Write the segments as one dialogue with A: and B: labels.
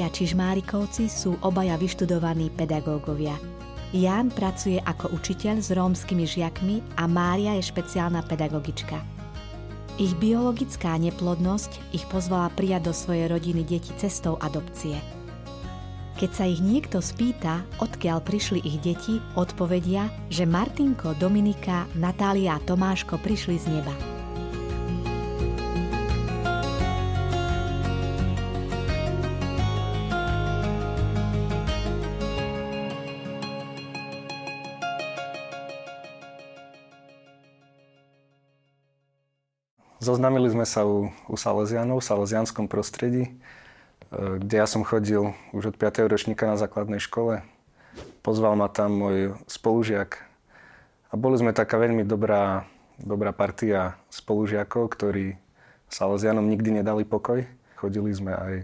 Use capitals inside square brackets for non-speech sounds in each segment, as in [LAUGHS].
A: Mária Čižmárikovci sú obaja vyštudovaní pedagógovia. Jan pracuje ako učiteľ s rómskymi žiakmi a Mária je špeciálna pedagogička. Ich biologická neplodnosť ich pozvala prijať do svojej rodiny deti cestou adopcie. Keď sa ich niekto spýta, odkiaľ prišli ich deti, odpovedia, že Martinko, Dominika, Natália a Tomáško prišli z neba.
B: Zoznámili sme sa u, u Salesianov v salesianskom prostredí, e, kde ja som chodil už od 5. ročníka na základnej škole. Pozval ma tam môj spolužiak a boli sme taká veľmi dobrá, dobrá partia spolužiakov, ktorí Salesianom nikdy nedali pokoj. Chodili sme aj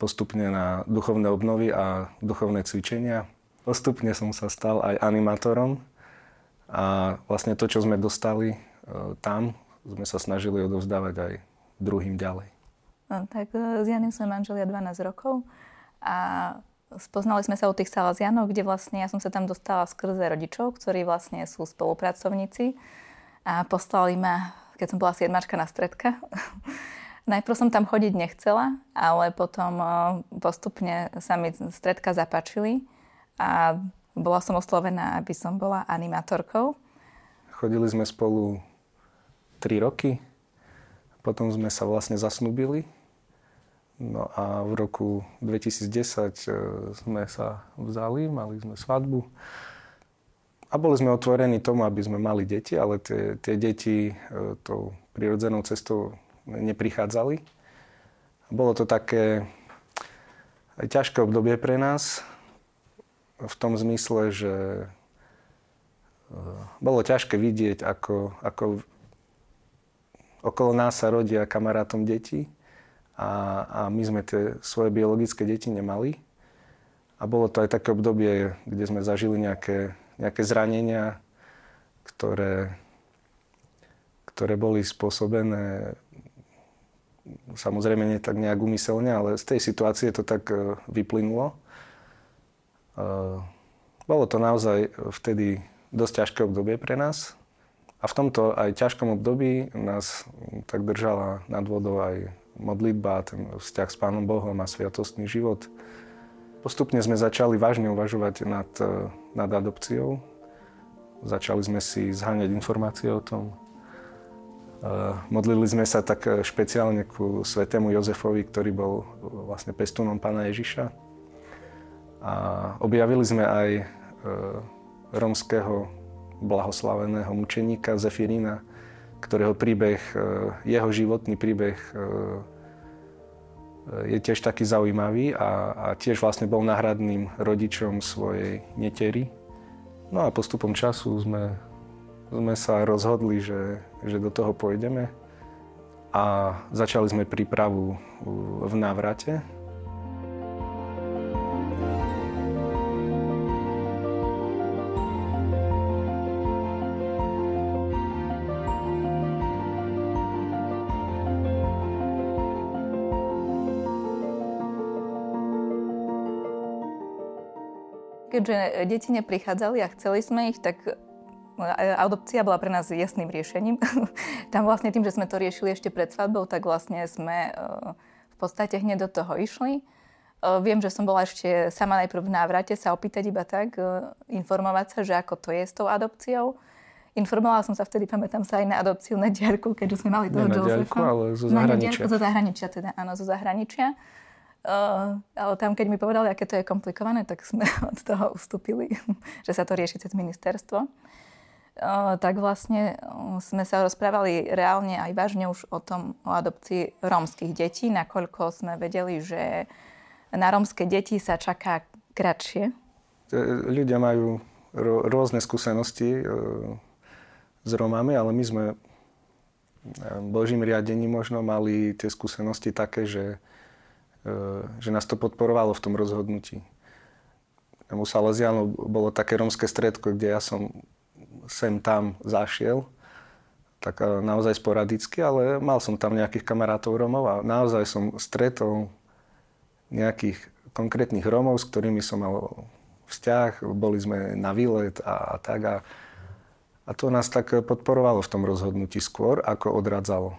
B: postupne na duchovné obnovy a duchovné cvičenia. Postupne som sa stal aj animátorom a vlastne to, čo sme dostali e, tam sme sa snažili odovzdávať aj druhým ďalej.
C: No, tak e, s Janim sme manželia 12 rokov a spoznali sme sa u tých Salazianov, kde vlastne ja som sa tam dostala skrze rodičov, ktorí vlastne sú spolupracovníci a poslali ma, keď som bola siedmačka na stredka. [LAUGHS] Najprv som tam chodiť nechcela, ale potom e, postupne sa mi stredka zapáčili a bola som oslovená, aby som bola animátorkou.
B: Chodili sme spolu 3 roky. Potom sme sa vlastne zasnúbili. No a v roku 2010 e, sme sa vzali, mali sme svadbu. A boli sme otvorení tomu, aby sme mali deti, ale tie, tie deti e, tou prirodzenou cestou neprichádzali. Bolo to také ťažké obdobie pre nás, v tom zmysle, že e, bolo ťažké vidieť, ako, ako okolo nás sa rodia kamarátom deti a, a my sme tie svoje biologické deti nemali. A bolo to aj také obdobie, kde sme zažili nejaké, nejaké zranenia, ktoré, ktoré boli spôsobené samozrejme nie tak nejak umyselne, ale z tej situácie to tak e, vyplynulo. E, bolo to naozaj vtedy dosť ťažké obdobie pre nás, a v tomto aj ťažkom období nás tak držala nad vodou aj modlitba, ten vzťah s Pánom Bohom a sviatostný život. Postupne sme začali vážne uvažovať nad, nad adopciou. Začali sme si zháňať informácie o tom. Modlili sme sa tak špeciálne ku svetému Jozefovi, ktorý bol vlastne pestúnom pána Ježiša. A objavili sme aj romského blahoslaveného mučeníka Zefirína, ktorého príbeh, e, jeho životný príbeh e, je tiež taký zaujímavý a, a tiež vlastne bol náhradným rodičom svojej netery. No a postupom času sme, sme sa rozhodli, že, že do toho pôjdeme a začali sme prípravu v návrate.
C: Keďže deti neprichádzali a chceli sme ich, tak e, adopcia bola pre nás jasným riešením. [LAUGHS] Tam vlastne tým, že sme to riešili ešte pred svadbou, tak vlastne sme e, v podstate hneď do toho išli. E, viem, že som bola ešte sama najprv v návrate sa opýtať iba tak, informovať sa, že ako to je s tou adopciou. Informovala som sa vtedy, pamätám sa aj na adopciu na diaľku, keďže sme mali toho
B: diaľku, ale zo zahraničia. Na
C: zo zahraničia teda, áno, zo zahraničia. Uh, ale tam, keď mi povedali, aké to je komplikované, tak sme [LAUGHS] od toho ustúpili, [LAUGHS] že sa to rieši cez ministerstvo. Uh, tak vlastne uh, sme sa rozprávali reálne aj vážne už o tom, o adopcii rómskych detí, nakoľko sme vedeli, že na rómske deti sa čaká kratšie.
B: Ľudia majú rôzne skúsenosti s Rómami, ale my sme Božím riadením možno mali tie skúsenosti také, že že nás to podporovalo v tom rozhodnutí. U Salesianov bolo také romské stredko, kde ja som sem tam zašiel, tak e, naozaj sporadicky, ale mal som tam nejakých kamarátov Romov a naozaj som stretol nejakých konkrétnych Rómov, s ktorými som mal vzťah, boli sme na výlet a, a tak. A, a to nás tak podporovalo v tom rozhodnutí skôr, ako odradzalo.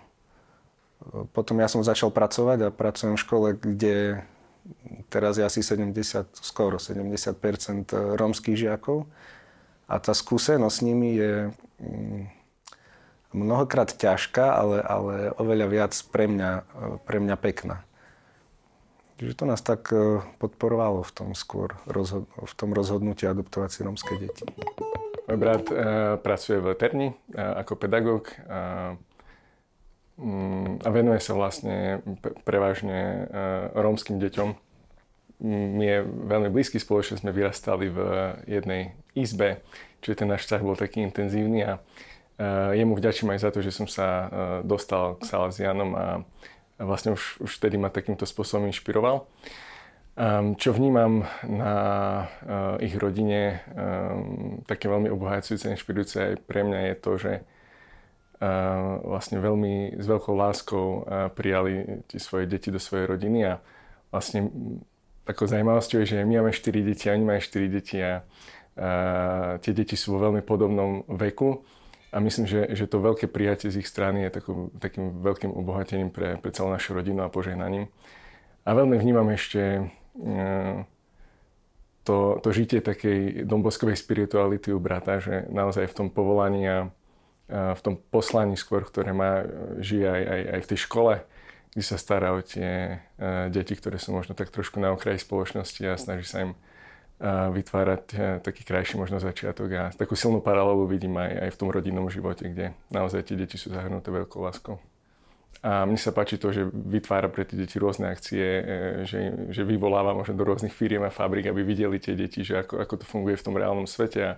B: Potom ja som začal pracovať a pracujem v škole, kde teraz je asi 70, skoro 70% rómskych žiakov. A tá skúsenosť s nimi je mm, mnohokrát ťažká, ale, ale oveľa viac pre mňa, pre mňa pekná. Čiže to nás tak e, podporovalo v tom skôr, v tom rozhodnutí adoptovať si rómske deti.
D: Môj brat e, pracuje v Terni e, ako pedagóg mm, a venuje sa vlastne prevažne e, rómskym deťom. Mi je veľmi blízky, spoločne sme vyrastali v jednej izbe, čiže ten náš vzťah bol taký intenzívny a e, jemu vďačím aj za to, že som sa e, dostal k Salazianom a vlastne už, už vtedy ma takýmto spôsobom inšpiroval. Um, čo vnímam na ich rodine, um, také veľmi obohajujúce, inšpirujúce aj pre mňa je to, že vlastne veľmi s veľkou láskou prijali tie svoje deti do svojej rodiny a vlastne takou zaujímavosťou je, že my máme 4 deti a oni majú 4 deti a uh, tie deti sú vo veľmi podobnom veku a myslím, že, že to veľké prijatie z ich strany je takú, takým veľkým obohatením pre, pre celú našu rodinu a požehnaním. A veľmi vnímam ešte e, to, to žitie takej domboskovej spirituality u brata, že naozaj v tom povolaní a v tom poslaní skôr, ktoré má, žije aj, aj, aj v tej škole, kde sa stará o tie e, deti, ktoré sú možno tak trošku na okraji spoločnosti a snaží sa im vytvárať taký krajší možno začiatok a takú silnú paralelu vidím aj, aj v tom rodinnom živote, kde naozaj tie deti sú zahrnuté veľkou láskou. A mne sa páči to, že vytvára pre tie deti rôzne akcie, že, že vyvoláva možno do rôznych firiem a fabrik, aby videli tie deti, že ako, ako to funguje v tom reálnom svete a,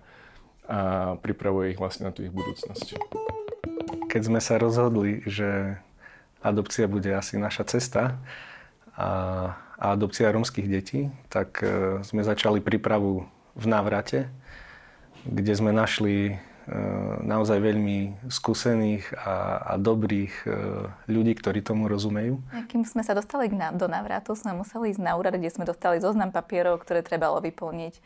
D: a pripravuje ich vlastne na tú ich budúcnosť.
B: Keď sme sa rozhodli, že adopcia bude asi naša cesta a a adopcia rómskych detí, tak e, sme začali prípravu v návrate, kde sme našli e, naozaj veľmi skúsených a, a dobrých e, ľudí, ktorí tomu rozumejú.
C: Kým sme sa dostali do návratu, sme museli ísť na úrad, kde sme dostali zoznam papierov, ktoré trebalo vyplniť,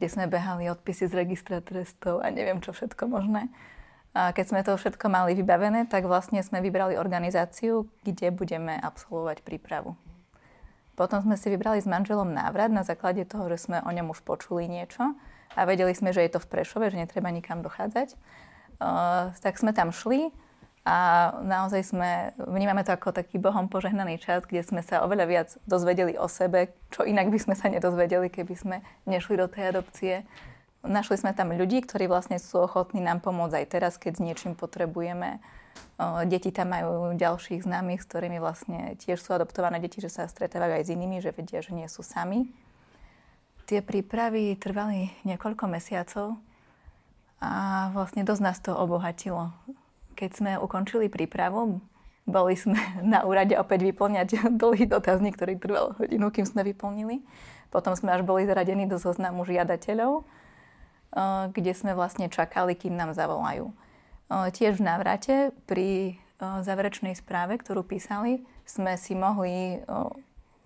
C: kde sme behali odpisy z registra trestov a neviem čo všetko možné. A keď sme to všetko mali vybavené, tak vlastne sme vybrali organizáciu, kde budeme absolvovať prípravu. Potom sme si vybrali s manželom návrat na základe toho, že sme o ňom už počuli niečo a vedeli sme, že je to v Prešove, že netreba nikam dochádzať. Uh, tak sme tam šli a naozaj sme, vnímame to ako taký Bohom požehnaný čas, kde sme sa oveľa viac dozvedeli o sebe, čo inak by sme sa nedozvedeli, keby sme nešli do tej adopcie. Našli sme tam ľudí, ktorí vlastne sú ochotní nám pomôcť aj teraz, keď s niečím potrebujeme Deti tam majú ďalších známych, s ktorými vlastne tiež sú adoptované deti, že sa stretávajú aj s inými, že vedia, že nie sú sami. Tie prípravy trvali niekoľko mesiacov a vlastne dosť nás to obohatilo. Keď sme ukončili prípravu, boli sme [LAUGHS] na úrade opäť vyplňať [LAUGHS] dlhý dotazník, ktorý trval hodinu, kým sme vyplnili. Potom sme až boli zaradení do zoznamu žiadateľov, kde sme vlastne čakali, kým nám zavolajú. Tiež v návrate pri záverečnej správe, ktorú písali, sme si mohli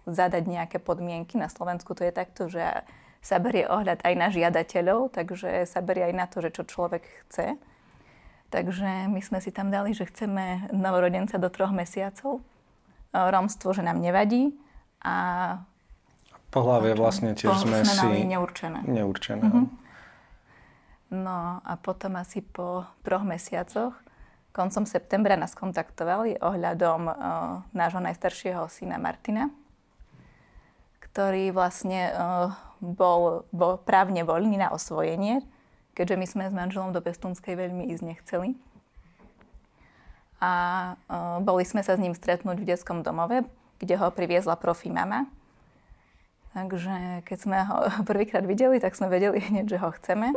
C: zadať nejaké podmienky. Na Slovensku to je takto, že sa berie ohľad aj na žiadateľov, takže sa berie aj na to, že čo človek chce. Takže my sme si tam dali, že chceme novorodenca do troch mesiacov. Romstvo, že nám nevadí. A
B: Pohlavie vlastne tiež sme, sme si...
C: neurčené.
B: Neurčené. Mm-hmm.
C: No a potom asi po troch mesiacoch, koncom septembra nás kontaktovali ohľadom uh, nášho najstaršieho syna Martina, ktorý vlastne uh, bol, bol právne voľný na osvojenie, keďže my sme s manželom do Pestúnskej veľmi ísť nechceli. A uh, boli sme sa s ním stretnúť v detskom domove, kde ho priviezla profi mama. Takže keď sme ho [LAUGHS] prvýkrát videli, tak sme vedeli hneď, že ho chceme.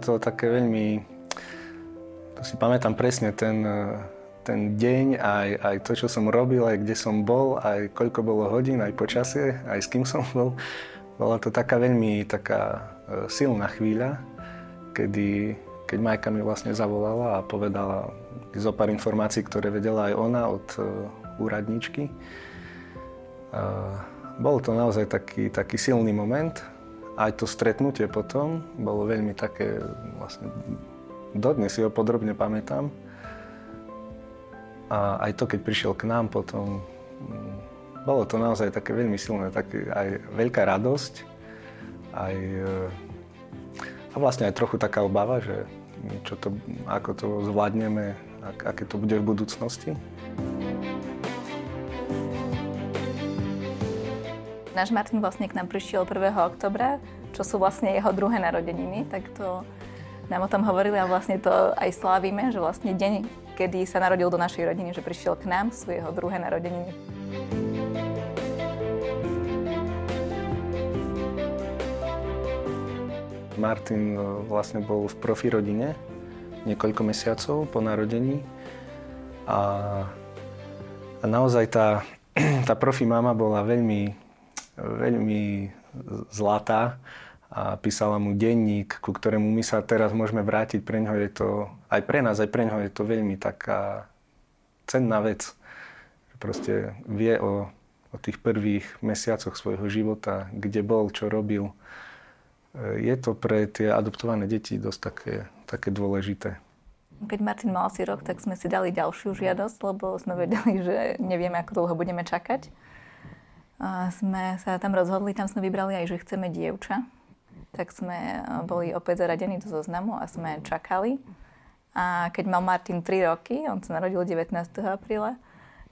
B: To také veľmi, to si pamätám presne ten, ten deň, aj, aj to, čo som robil, aj kde som bol, aj koľko bolo hodín, aj počasie, aj s kým som bol. Bola to taká veľmi taká e, silná chvíľa, kedy, keď Majka mi vlastne zavolala a povedala zo pár informácií, ktoré vedela aj ona od uh, úradničky. Bol to naozaj taký, taký silný moment. Aj to stretnutie potom bolo veľmi také, vlastne, dodnes si ho podrobne pamätám. A aj to, keď prišiel k nám potom, mm, bolo to naozaj také veľmi silné, také aj veľká radosť, aj, a vlastne aj trochu taká obava, že čo to, ako to zvládneme, ak, aké to bude v budúcnosti.
C: Náš Martin vlastne k nám prišiel 1. oktobra, čo sú vlastne jeho druhé narodeniny, tak to nám o tom hovorili a vlastne to aj slávime, že vlastne deň, kedy sa narodil do našej rodiny, že prišiel k nám, sú jeho druhé narodeniny.
B: Martin e, vlastne bol v profi rodine niekoľko mesiacov po narodení a, a naozaj tá, [CLEARS THROAT] tá profi mama bola veľmi, veľmi zlatá a písala mu denník, ku ktorému my sa teraz môžeme vrátiť. Pre ňoho je to, aj pre nás, aj pre ňoho je to veľmi taká cenná vec. Proste vie o, o tých prvých mesiacoch svojho života, kde bol, čo robil E, je to pre tie adoptované deti dosť také, také dôležité.
C: Keď Martin mal asi rok, tak sme si dali ďalšiu žiadosť, lebo sme vedeli, že nevieme, ako dlho budeme čakať. A sme sa tam rozhodli, tam sme vybrali aj, že chceme dievča. Tak sme e, boli opäť zaradení do zoznamu a sme čakali. A keď mal Martin 3 roky, on sa narodil 19. apríla,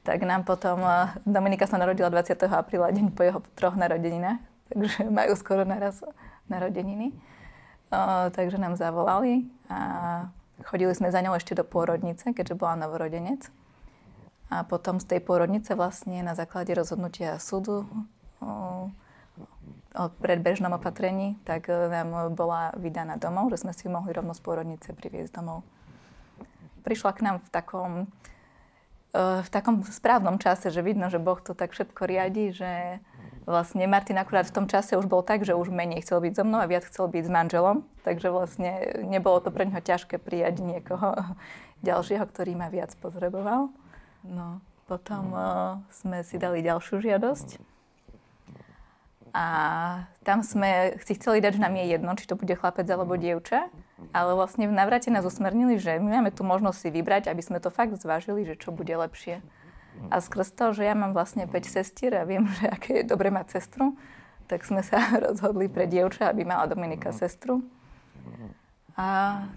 C: tak nám potom, e, Dominika sa narodila 20. apríla, deň po jeho troch narodeninách, takže majú skoro naraz narodeniny. O, takže nám zavolali a chodili sme za ňou ešte do pôrodnice, keďže bola novorodenec. A potom z tej pôrodnice vlastne na základe rozhodnutia súdu o, o predbežnom opatrení, tak nám bola vydaná domov, že sme si mohli rovno z pôrodnice priviesť domov. Prišla k nám v takom, v takom správnom čase, že vidno, že Boh to tak všetko riadi, že vlastne Martin akurát v tom čase už bol tak, že už menej chcel byť so mnou a viac chcel byť s manželom, takže vlastne nebolo to pre neho ťažké prijať niekoho [LAUGHS] ďalšieho, ktorý ma viac potreboval. No, potom uh, sme si dali ďalšiu žiadosť. A tam sme si chceli dať, že nám je jedno, či to bude chlapec alebo dievča, ale vlastne v navrate nás usmernili, že my máme tu možnosť si vybrať, aby sme to fakt zvážili, že čo bude lepšie. A skrz to, že ja mám vlastne 5 sestier a viem, [LAUGHS] že aké je dobre mať sestru, tak sme sa [LAUGHS] rozhodli pre dievča, aby mala Dominika sestru. A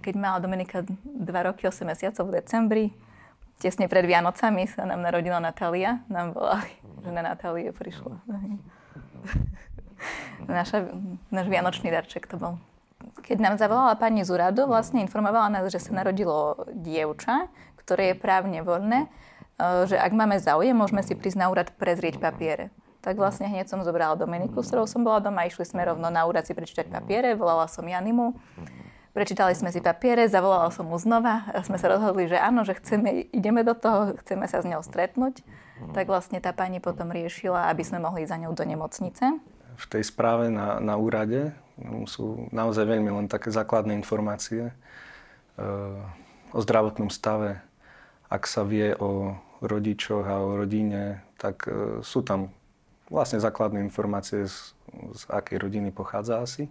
C: keď mala Dominika 2 roky 8 mesiacov v decembri, tesne pred Vianocami sa nám narodila Natália. Nám volali, že na Natálie prišla. [LAUGHS] Naša, náš vianočný darček to bol. Keď nám zavolala pani z úradu, vlastne informovala nás, že sa narodilo dievča, ktoré je právne voľné Eh, že ak máme záujem, môžeme si prísť na úrad prezrieť papiere. Tak vlastne hneď som zobrala Dominiku, s ktorou som bola doma, išli sme rovno na úrad si prečítať papiere, volala som Janimu, prečítali sme si papiere, zavolala som mu znova sme sa rozhodli, že áno, že chceme, ideme do toho, chceme sa s ňou stretnúť. Tak vlastne tá pani potom riešila, aby sme mohli za ňou do nemocnice.
B: V tej správe na, na úrade no, sú naozaj veľmi len také základné informácie e, o zdravotnom stave, ak sa vie o rodičoch a o rodine, tak e, sú tam vlastne základné informácie, z, z akej rodiny pochádza asi.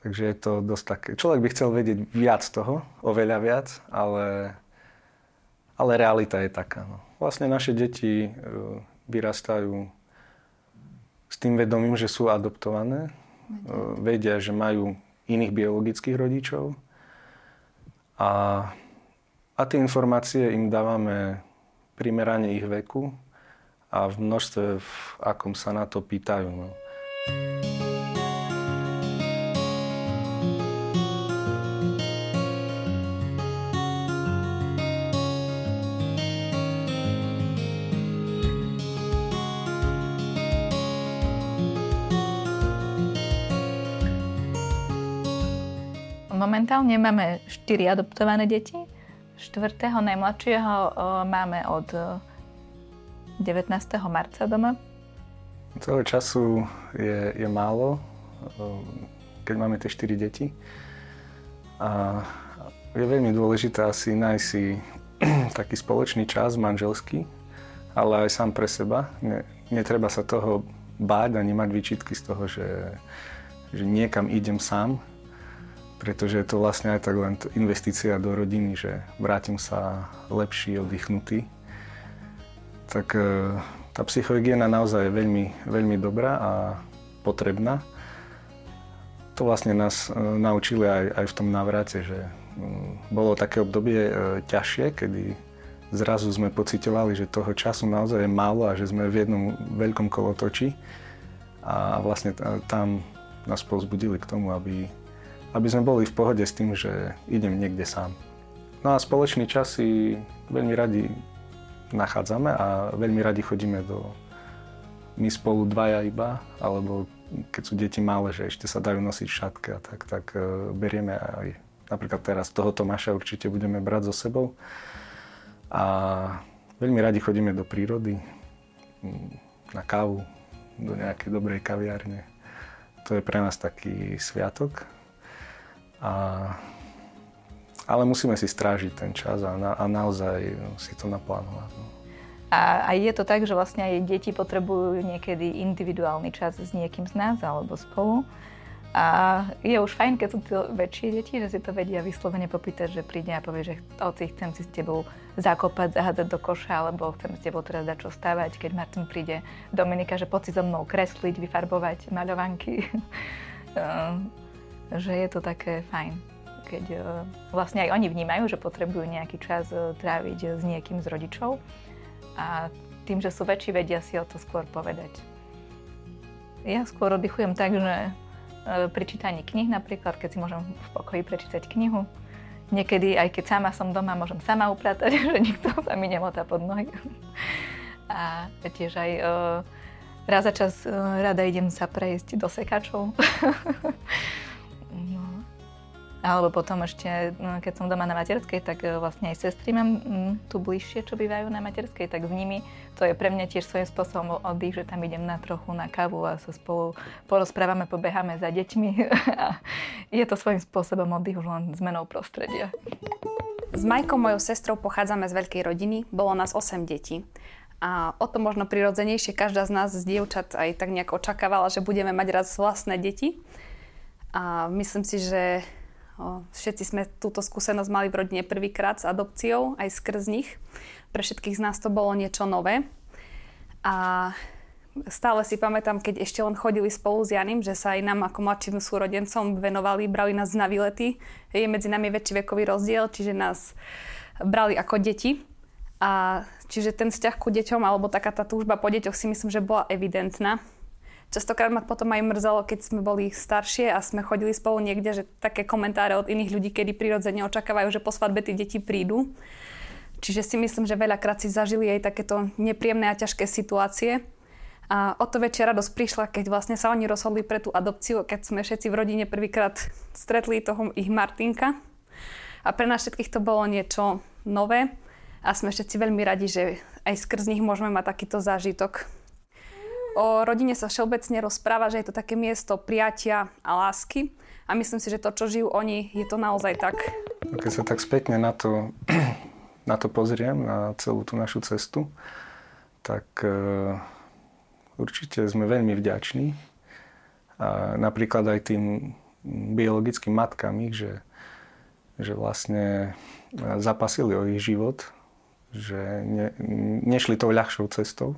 B: Takže je to dosť také... Človek by chcel vedieť viac toho, oveľa viac, ale, ale realita je taká. No. Vlastne naše deti e, vyrastajú s tým vedomím, že sú adoptované. E, vedia, že majú iných biologických rodičov. A a tie informácie im dávame primerane ich veku a v množstve, v akom sa na to pýtajú. No.
C: Momentálne máme 4 adoptované deti štvrtého najmladšieho máme od 19. marca doma.
B: Toho času je, je málo, keď máme tie 4 deti. A je veľmi dôležité asi nájsť si [CLEARS THROAT] taký spoločný čas manželský, ale aj sám pre seba. Ne, netreba sa toho báť ani mať výčitky z toho, že, že niekam idem sám, pretože je to vlastne aj tak len investícia do rodiny, že vrátim sa lepší, oddychnutý. Tak e, tá psychohygiena naozaj je veľmi, veľmi dobrá a potrebná. To vlastne nás e, naučili aj, aj v tom návrate, že mm, bolo také obdobie e, ťažšie, kedy zrazu sme pocitovali, že toho času naozaj je málo a že sme v jednom veľkom kolotoči. A vlastne tam nás povzbudili k tomu, aby aby sme boli v pohode s tým, že idem niekde sám. No a spoločný čas si veľmi radi nachádzame a veľmi radi chodíme do... My spolu dvaja iba, alebo keď sú deti malé, že ešte sa dajú nosiť v šatke a tak, tak uh, berieme aj napríklad teraz toho Tomáša určite budeme brať so sebou. A veľmi radi chodíme do prírody, mm, na kávu, do nejakej dobrej kaviárne. To je pre nás taký sviatok, a, ale musíme si strážiť ten čas a, na, a naozaj si to naplánovať. No.
C: A, a je to tak, že vlastne aj deti potrebujú niekedy individuálny čas s niekým z nás alebo spolu. A je už fajn, keď sú to väčšie deti, že si to vedia vyslovene popýtať, že príde a povie, že oci, chcem si s tebou zakopať, zahádzať do koša, alebo chcem s tebou teraz dať čo stavať. Keď Martin príde, Dominika, že poď si so mnou kresliť, vyfarbovať maľovanky. [LAUGHS] že je to také fajn, keď uh, vlastne aj oni vnímajú, že potrebujú nejaký čas uh, tráviť s niekým z rodičov a tým, že sú väčší, vedia si o to skôr povedať. Ja skôr oddychujem tak, že pri čítaní knih napríklad, keď si môžem v pokoji prečítať knihu, niekedy aj keď sama som doma, môžem sama upratať, [LAUGHS] že nikto sa mi nemotá pod nohy. A tiež aj raz za čas rada idem sa prejsť do sekačov. [LAUGHS] Alebo potom ešte, no, keď som doma na materskej, tak e, vlastne aj sestry mám mm, tu bližšie, čo bývajú na materskej, tak s nimi to je pre mňa tiež svojím spôsobom oddych, že tam idem na trochu na kávu a sa spolu porozprávame, pobeháme za deťmi. [LAUGHS] A je to svojím spôsobom oddych už len zmenou prostredia.
E: S Majkou, mojou sestrou, pochádzame z veľkej rodiny. Bolo nás 8 detí. A o to možno prirodzenejšie každá z nás z dievčat aj tak nejak očakávala, že budeme mať raz vlastné deti. A myslím si, že Všetci sme túto skúsenosť mali v rodine prvýkrát s adopciou, aj skrz nich. Pre všetkých z nás to bolo niečo nové. A stále si pamätám, keď ešte len chodili spolu s Janim, že sa aj nám ako mladším súrodencom venovali, brali nás na výlety. Je medzi nami väčší vekový rozdiel, čiže nás brali ako deti. A čiže ten vzťah ku deťom, alebo taká tá túžba po deťoch si myslím, že bola evidentná. Častokrát ma potom aj mrzelo, keď sme boli staršie a sme chodili spolu niekde, že také komentáre od iných ľudí, kedy prirodzene očakávajú, že po svadbe tí deti prídu. Čiže si myslím, že veľakrát si zažili aj takéto nepríjemné a ťažké situácie. A o to väčšia radosť prišla, keď vlastne sa oni rozhodli pre tú adopciu, keď sme všetci v rodine prvýkrát stretli toho ich Martinka. A pre nás všetkých to bolo niečo nové a sme všetci veľmi radi, že aj skrz nich môžeme mať takýto zážitok. O rodine sa všeobecne rozpráva, že je to také miesto prijatia a lásky. A myslím si, že to, čo žijú oni, je to naozaj tak.
B: Keď sa tak spätne na to, [CLEARS THROAT] na to pozriem, na celú tú našu cestu, tak uh, určite sme veľmi vďační. A napríklad aj tým biologickým matkám ich, že, že vlastne zapasili o ich život, že ne, nešli tou ľahšou cestou,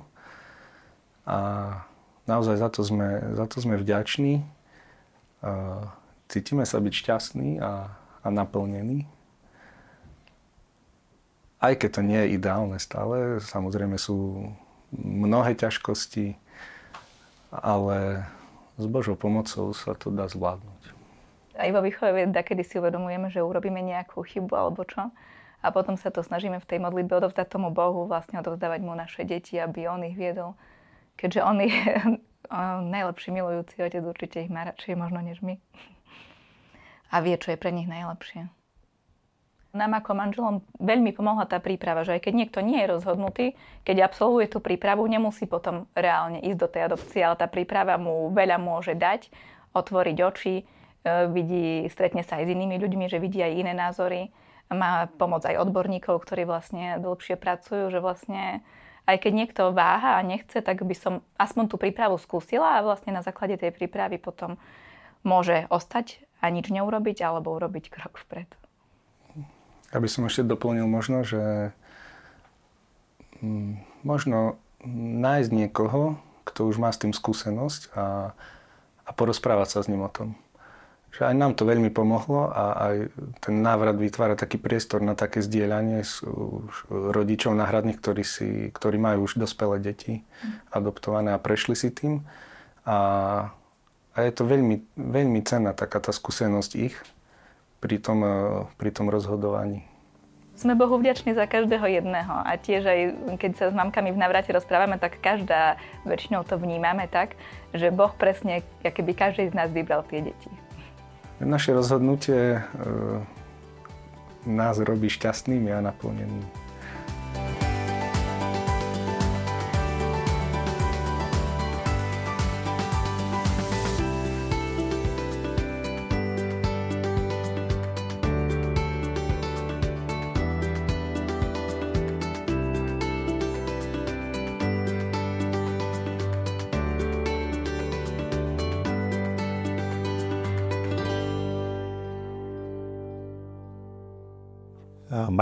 B: a naozaj za to sme, za to sme vďační. Cítime sa byť šťastní a, a naplnení. Aj keď to nie je ideálne stále, samozrejme sú mnohé ťažkosti, ale s Božou pomocou sa to dá zvládnuť.
C: Aj vo výchove kedy si uvedomujeme, že urobíme nejakú chybu alebo čo. A potom sa to snažíme v tej modlitbe odovzdať tomu Bohu, vlastne odovzdávať mu naše deti, aby on ich viedol keďže [LAUGHS] on je najlepší milujúci otec, určite ich má radšej možno než my. A vie, čo je pre nich najlepšie. Nám ako manželom veľmi pomohla tá príprava, že aj keď niekto nie je rozhodnutý, keď absolvuje tú prípravu, nemusí potom reálne ísť do tej adopcie, ale tá príprava mu veľa môže dať, otvoriť oči, e, vidí, stretne sa aj s inými ľuďmi, že vidí aj iné názory, má pomoc aj odborníkov, ktorí vlastne dlhšie pracujú, že vlastne aj keď niekto váha a nechce, tak by som aspoň tú prípravu skúsila a vlastne na základe tej prípravy potom môže ostať a nič neurobiť alebo urobiť krok vpred.
B: Aby som ešte doplnil možno, že mm, možno nájsť niekoho, kto už má s tým skúsenosť a, a porozprávať sa s ním o tom. Že aj nám to veľmi pomohlo a aj ten návrat vytvára taký priestor na také zdieľanie s už rodičov náhradných, ktorí, si, ktorí majú už dospelé deti adoptované a prešli si tým. A, a je to veľmi, veľmi cenná taká tá skúsenosť ich pri tom, eh, pri tom rozhodovaní.
C: Sme Bohu vďační za každého jedného a tiež aj keď sa s mamkami v navrate rozprávame, tak každá väčšinou to vnímame tak, že Boh presne, keby každý z nás vybral tie deti.
B: Naše rozhodnutie e, nás robí šťastnými a naplnenými.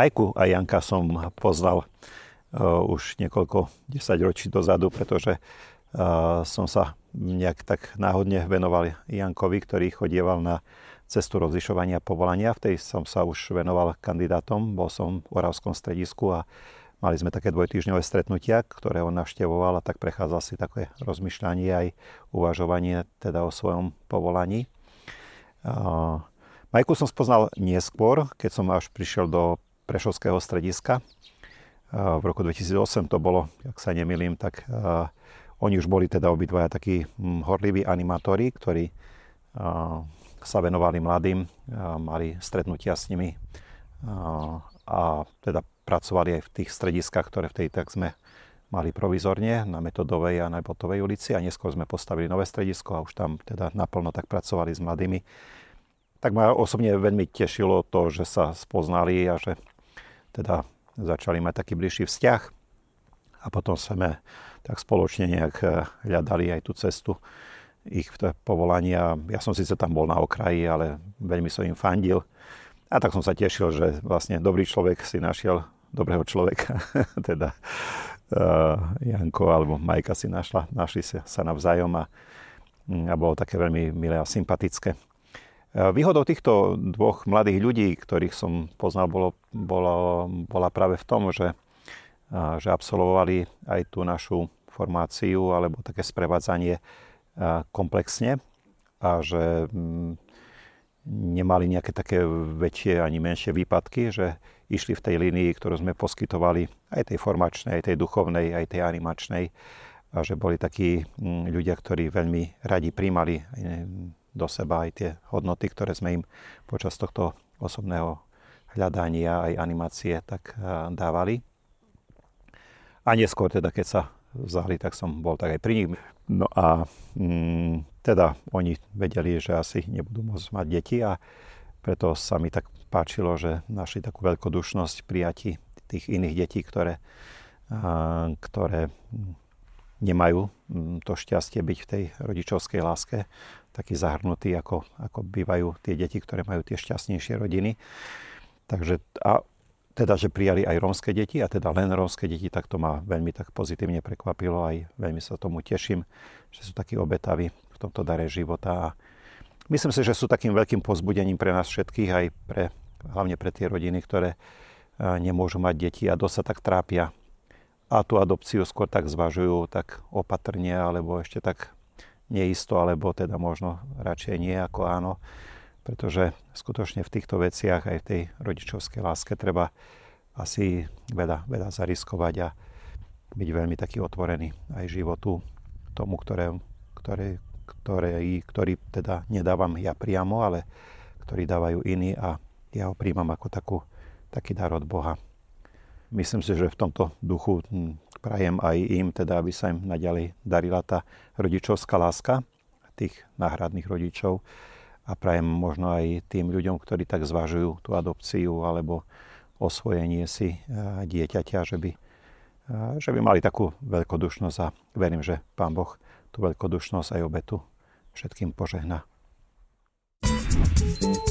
F: Majku a Janka som poznal uh, už niekoľko desaťročí dozadu, pretože uh, som sa nejak tak náhodne venoval Jankovi, ktorý chodieval na cestu rozlišovania povolania. V tej som sa už venoval kandidátom, bol som v Oravskom stredisku a mali sme také dvojtýždňové stretnutia, ktoré on navštevoval a tak prechádzal si také rozmýšľanie aj uvažovanie teda o svojom povolaní. Uh, Majku som spoznal neskôr, keď som až prišiel do Prešovského strediska. V roku 2008 to bolo, ak sa nemilím, tak oni už boli teda obidvaja takí hm, horliví animátori, ktorí sa venovali mladým, mali stretnutia s nimi a teda pracovali aj v tých strediskách, ktoré v tej tak sme mali provizorne na Metodovej a na ulici a neskôr sme postavili nové stredisko a už tam teda naplno tak pracovali s mladými. Tak ma osobne veľmi tešilo to, že sa spoznali a že teda začali mať taký bližší vzťah a potom sme tak spoločne nejak eh, hľadali aj tú cestu ich povolania. Ja som síce tam bol na okraji, ale veľmi som im fandil. A tak som sa tešil, že vlastne dobrý človek si našiel dobrého človeka. [LAUGHS] teda uh, Janko alebo Majka si našla, našli sa navzájom a, a bolo také veľmi milé a sympatické. Výhodou týchto dvoch mladých ľudí, ktorých som poznal, bolo, bolo, bola práve v tom, že, že absolvovali aj tú našu formáciu alebo také sprevádzanie komplexne a že mm, nemali nejaké také väčšie ani menšie výpadky, že išli v tej línii, ktorú sme poskytovali aj tej formačnej, aj tej duchovnej, aj tej animačnej a že boli takí mm, ľudia, ktorí veľmi radi príjmali do seba aj tie hodnoty, ktoré sme im počas tohto osobného hľadania aj animácie tak eh, dávali. A neskôr teda, keď sa vzali, tak som bol tak aj pri nich. No a mm, teda oni vedeli, že asi nebudú môcť mať deti a preto sa mi tak páčilo, že našli takú veľkodušnosť prijati tých iných detí, ktoré, a, ktoré nemajú mm, to šťastie byť v tej rodičovskej láske takí zahrnutí, ako, ako bývajú tie deti, ktoré majú tie šťastnejšie rodiny. Takže a teda, že prijali aj rómske deti a teda len rómske deti, tak to ma veľmi tak pozitívne prekvapilo aj veľmi sa tomu teším, že sú takí obetaví v tomto dare života a myslím si, že sú takým veľkým pozbudením pre nás všetkých, aj pre, hlavne pre tie rodiny, ktoré nemôžu mať deti a dosť sa tak trápia a tú adopciu skôr tak zvažujú tak opatrne alebo ešte tak neisto, alebo teda možno radšej nie ako áno, pretože skutočne v týchto veciach aj v tej rodičovskej láske treba asi veľa, veľa zariskovať a byť veľmi taký otvorený aj životu tomu, ktoré, ktoré, ktoré, ktorý teda nedávam ja priamo, ale ktorý dávajú iní a ja ho príjmam ako takú taký dar od Boha. Myslím si, že v tomto duchu hm, prajem aj im, teda aby sa im naďalej darila tá rodičovská láska tých náhradných rodičov a prajem možno aj tým ľuďom, ktorí tak zvažujú tú adopciu alebo osvojenie si dieťaťa, že by, že by mali takú veľkodušnosť a verím, že Pán Boh tú veľkodušnosť aj obetu všetkým požehná. thank you